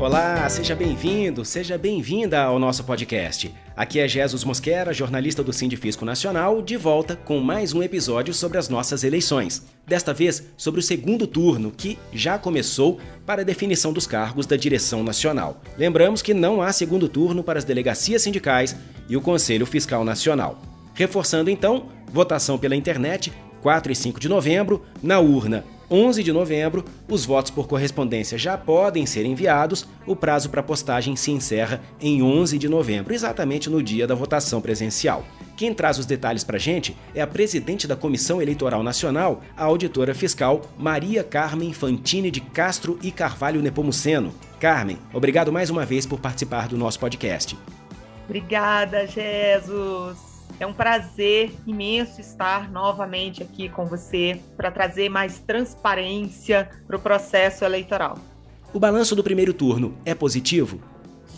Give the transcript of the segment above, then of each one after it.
Olá, seja bem-vindo, seja bem-vinda ao nosso podcast. Aqui é Jesus Mosquera, jornalista do Sindifisco Nacional, de volta com mais um episódio sobre as nossas eleições. Desta vez sobre o segundo turno, que já começou para a definição dos cargos da direção nacional. Lembramos que não há segundo turno para as delegacias sindicais e o Conselho Fiscal Nacional. Reforçando então, votação pela internet, 4 e 5 de novembro, na urna 11 de novembro, os votos por correspondência já podem ser enviados. O prazo para postagem se encerra em 11 de novembro, exatamente no dia da votação presencial. Quem traz os detalhes para a gente é a presidente da Comissão Eleitoral Nacional, a auditora fiscal Maria Carmen Fantini de Castro e Carvalho Nepomuceno. Carmen, obrigado mais uma vez por participar do nosso podcast. Obrigada, Jesus. É um prazer imenso estar novamente aqui com você para trazer mais transparência para o processo eleitoral. O balanço do primeiro turno é positivo?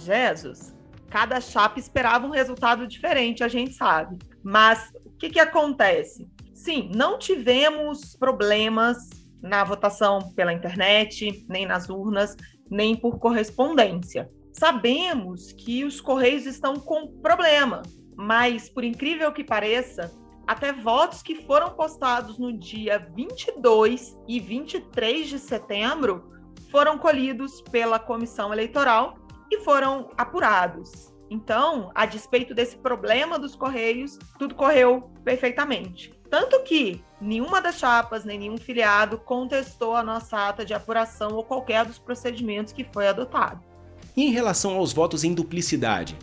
Jesus, cada chapa esperava um resultado diferente, a gente sabe. Mas o que, que acontece? Sim, não tivemos problemas na votação pela internet, nem nas urnas, nem por correspondência. Sabemos que os Correios estão com problema, mas por incrível que pareça, até votos que foram postados no dia 22 e 23 de setembro foram colhidos pela comissão eleitoral e foram apurados. Então, a despeito desse problema dos Correios, tudo correu perfeitamente. Tanto que nenhuma das chapas, nem nenhum filiado contestou a nossa ata de apuração ou qualquer dos procedimentos que foi adotado. E em relação aos votos em duplicidade?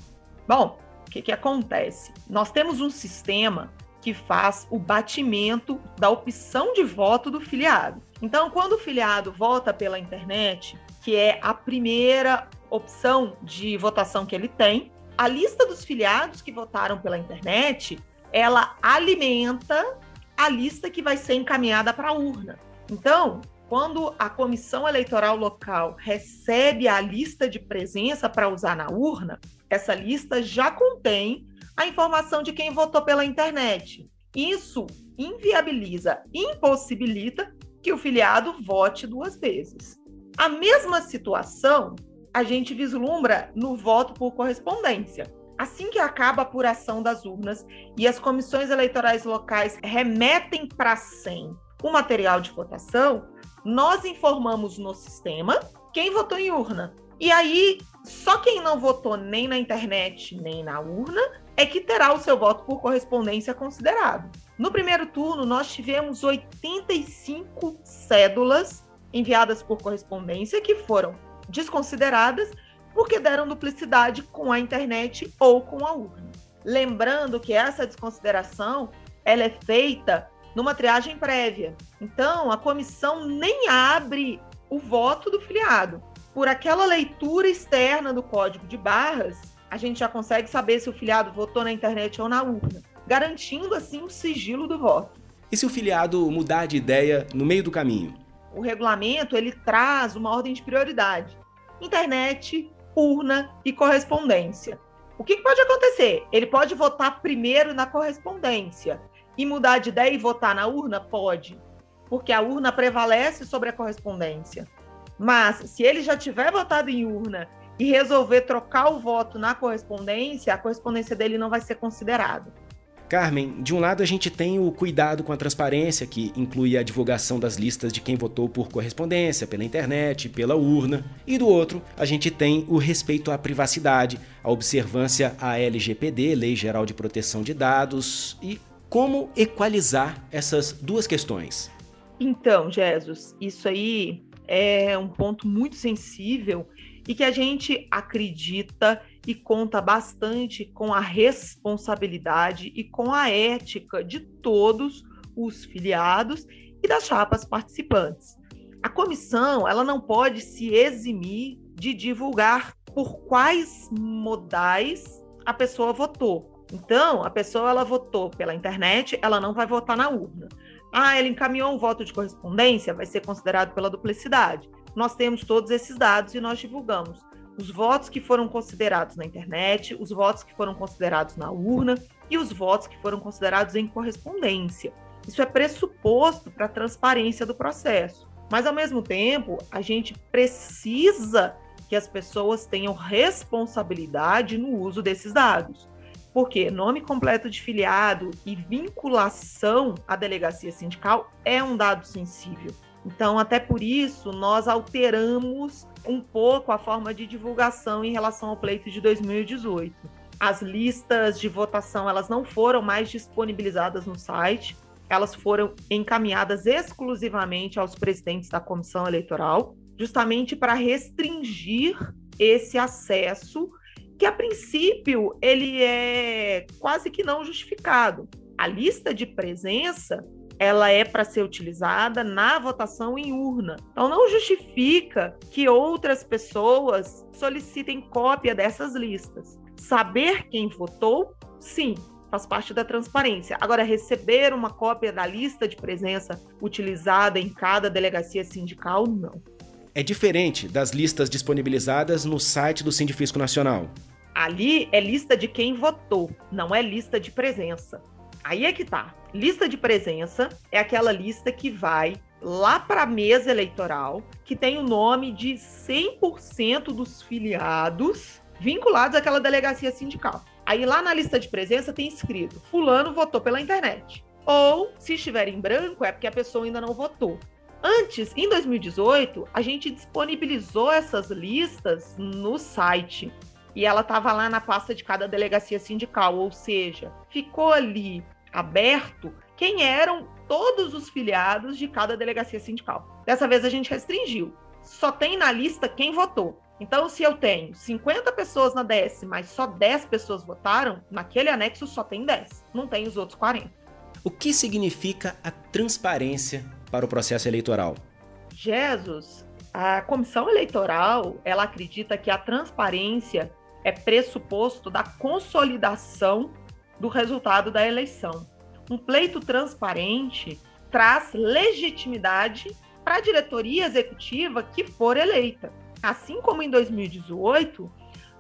Bom, o que, que acontece? Nós temos um sistema que faz o batimento da opção de voto do filiado. Então, quando o filiado vota pela internet, que é a primeira opção de votação que ele tem, a lista dos filiados que votaram pela internet, ela alimenta a lista que vai ser encaminhada para a urna. Então, quando a comissão eleitoral local recebe a lista de presença para usar na urna, essa lista já contém a informação de quem votou pela internet. Isso inviabiliza, impossibilita que o filiado vote duas vezes. A mesma situação a gente vislumbra no voto por correspondência. Assim que acaba a apuração das urnas e as comissões eleitorais locais remetem para SEM o material de votação, nós informamos no sistema quem votou em urna. E aí, só quem não votou nem na internet nem na urna é que terá o seu voto por correspondência considerado. No primeiro turno, nós tivemos 85 cédulas enviadas por correspondência que foram desconsideradas porque deram duplicidade com a internet ou com a urna. Lembrando que essa desconsideração ela é feita numa triagem prévia. Então, a comissão nem abre o voto do filiado. Por aquela leitura externa do código de barras, a gente já consegue saber se o filiado votou na internet ou na urna, garantindo assim o sigilo do voto. E se o filiado mudar de ideia no meio do caminho? O regulamento ele traz uma ordem de prioridade: internet, urna e correspondência. O que, que pode acontecer? Ele pode votar primeiro na correspondência e mudar de ideia e votar na urna? Pode, porque a urna prevalece sobre a correspondência. Mas se ele já tiver votado em urna e resolver trocar o voto na correspondência, a correspondência dele não vai ser considerada. Carmen, de um lado a gente tem o cuidado com a transparência, que inclui a divulgação das listas de quem votou por correspondência, pela internet, pela urna, e do outro a gente tem o respeito à privacidade, a observância à LGPD, Lei Geral de Proteção de Dados, e como equalizar essas duas questões? Então, Jesus, isso aí é um ponto muito sensível e que a gente acredita e conta bastante com a responsabilidade e com a ética de todos os filiados e das chapas participantes. A comissão, ela não pode se eximir de divulgar por quais modais a pessoa votou. Então, a pessoa ela votou pela internet, ela não vai votar na urna. Ah, ela encaminhou um voto de correspondência, vai ser considerado pela duplicidade. Nós temos todos esses dados e nós divulgamos os votos que foram considerados na internet, os votos que foram considerados na urna e os votos que foram considerados em correspondência. Isso é pressuposto para a transparência do processo. Mas, ao mesmo tempo, a gente precisa que as pessoas tenham responsabilidade no uso desses dados. Porque nome completo de filiado e vinculação à delegacia sindical é um dado sensível. Então, até por isso, nós alteramos um pouco a forma de divulgação em relação ao pleito de 2018. As listas de votação, elas não foram mais disponibilizadas no site, elas foram encaminhadas exclusivamente aos presidentes da comissão eleitoral, justamente para restringir esse acesso que a princípio ele é quase que não justificado. A lista de presença ela é para ser utilizada na votação em urna. Então não justifica que outras pessoas solicitem cópia dessas listas. Saber quem votou, sim, faz parte da transparência. Agora, receber uma cópia da lista de presença utilizada em cada delegacia sindical, não. É diferente das listas disponibilizadas no site do Sindifisco Nacional. Ali é lista de quem votou, não é lista de presença. Aí é que tá. Lista de presença é aquela lista que vai lá para a mesa eleitoral, que tem o nome de 100% dos filiados vinculados àquela delegacia sindical. Aí lá na lista de presença tem escrito: Fulano votou pela internet. Ou, se estiver em branco, é porque a pessoa ainda não votou. Antes, em 2018, a gente disponibilizou essas listas no site. E ela estava lá na pasta de cada delegacia sindical, ou seja, ficou ali aberto quem eram todos os filiados de cada delegacia sindical. Dessa vez a gente restringiu. Só tem na lista quem votou. Então, se eu tenho 50 pessoas na DS, mas só 10 pessoas votaram, naquele anexo só tem 10, não tem os outros 40. O que significa a transparência para o processo eleitoral? Jesus, a comissão eleitoral, ela acredita que a transparência é pressuposto da consolidação do resultado da eleição. Um pleito transparente traz legitimidade para a diretoria executiva que for eleita. Assim como em 2018,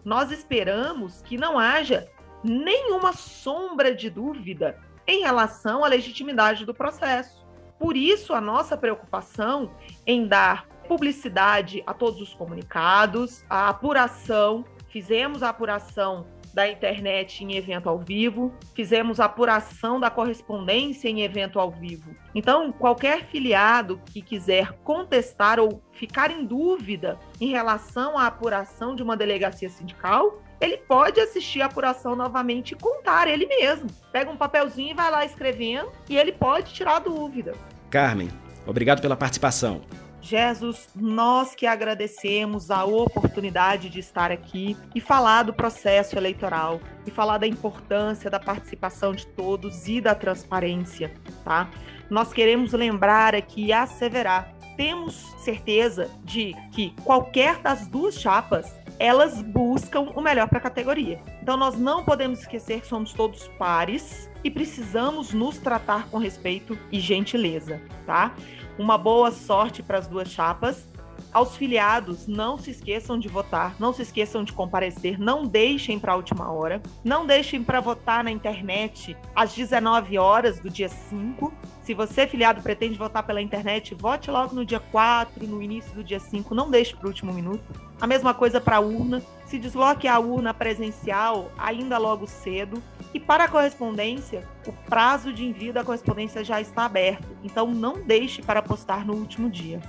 nós esperamos que não haja nenhuma sombra de dúvida em relação à legitimidade do processo. Por isso, a nossa preocupação em dar publicidade a todos os comunicados, a apuração. Fizemos a apuração da internet em evento ao vivo, fizemos apuração da correspondência em evento ao vivo. Então, qualquer filiado que quiser contestar ou ficar em dúvida em relação à apuração de uma delegacia sindical, ele pode assistir a apuração novamente e contar ele mesmo. Pega um papelzinho e vai lá escrevendo e ele pode tirar a dúvida. Carmen, obrigado pela participação. Jesus, nós que agradecemos a oportunidade de estar aqui e falar do processo eleitoral e falar da importância da participação de todos e da transparência, tá? Nós queremos lembrar aqui e asseverar, temos certeza de que qualquer das duas chapas elas buscam o melhor para a categoria. Então nós não podemos esquecer que somos todos pares e precisamos nos tratar com respeito e gentileza, tá? Uma boa sorte para as duas chapas. Aos filiados, não se esqueçam de votar, não se esqueçam de comparecer, não deixem para a última hora, não deixem para votar na internet às 19 horas do dia 5. Se você, filiado, pretende votar pela internet, vote logo no dia 4, no início do dia 5, não deixe para o último minuto. A mesma coisa para a urna, se desloque à urna presencial ainda logo cedo. E para a correspondência, o prazo de envio da correspondência já está aberto, então não deixe para postar no último dia.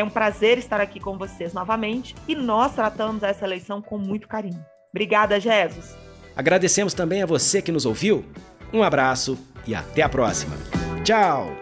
É um prazer estar aqui com vocês novamente e nós tratamos essa eleição com muito carinho. Obrigada, Jesus. Agradecemos também a você que nos ouviu. Um abraço e até a próxima. Tchau!